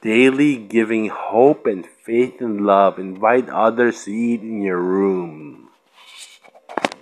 daily giving hope and faith and love. Invite others to eat in your room.